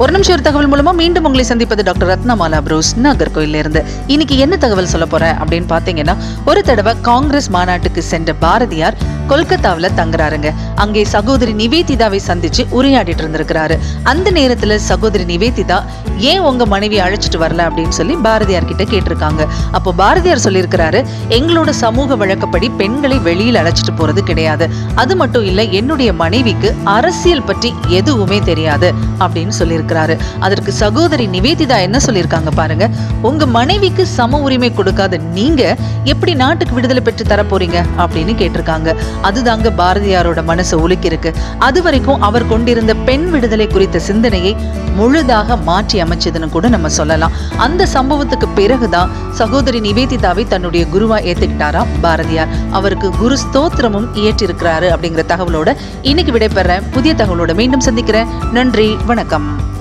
ஒரு நிமிஷம் ஒரு தகவல் மூலமா மீண்டும் உங்களை சந்திப்பது டாக்டர் ரத்னமாலா ப்ரூஸ் நாகர்கோயில இருந்து இன்னைக்கு என்ன தகவல் சொல்ல போறேன் அப்படின்னு பாத்தீங்கன்னா ஒரு தடவை காங்கிரஸ் மாநாட்டுக்கு சென்ற பாரதியார் கொல்கத்தாவில் தங்குறாருங்க. அங்கே சகோதரி நிவேதிதாவை சந்திச்சு உரையாடிட்டு இருந்திருக்கிறாரு. அந்த நேரத்துல சகோதரி நிவேதிதா ஏன் உங்க மனைவி அழைச்சிட்டு வரல? அப்படின்னு சொல்லி பாரதியார் கிட்ட கேட்டிருக்காங்க. அப்போ பாரதியார் சொல்லியிருக்கிறாரு எங்களோட சமூக வழக்கப்படி பெண்களை வெளியில் அழைச்சிட்டு போறது கிடையாது. அது மட்டும் இல்ல என்னுடைய மனைவிக்கு அரசியல் பற்றி எதுவுமே தெரியாது. அப்படின்னு சொல்லியிருக்கிறாரு. அதற்கு சகோதரி நிவேதிதா என்ன சொல்லியிருக்காங்க பாருங்க உங்க மனைவிக்கு சம உரிமை கொடுக்காத நீங்க எப்படி நாட்டுக்கு விடுதலை பெற்று தர போறீங்க? அப்படின்னு கேட்டிருக்காங்க. அதுதாங்க பாரதியாரோட மனசு உலுக்கிருக்கு அது வரைக்கும் அவர் கொண்டிருந்த பெண் விடுதலை குறித்த சிந்தனையை முழுதாக மாற்றி அமைச்சதுன்னு கூட நம்ம சொல்லலாம். அந்த சம்பவத்துக்கு பிறகுதான் சகோதரி நிவேதிதாவை தன்னுடைய குருவா ஏத்துக்கிட்டாராம் பாரதியார். அவருக்கு குரு ஸ்தோத்திரமும் இயற்றிருக்கிறாரு அப்படிங்கிற தகவலோட இன்னைக்கு விடைபெறேன். புதிய தகவலோட மீண்டும் சந்திக்கிறேன். நன்றி வணக்கம்.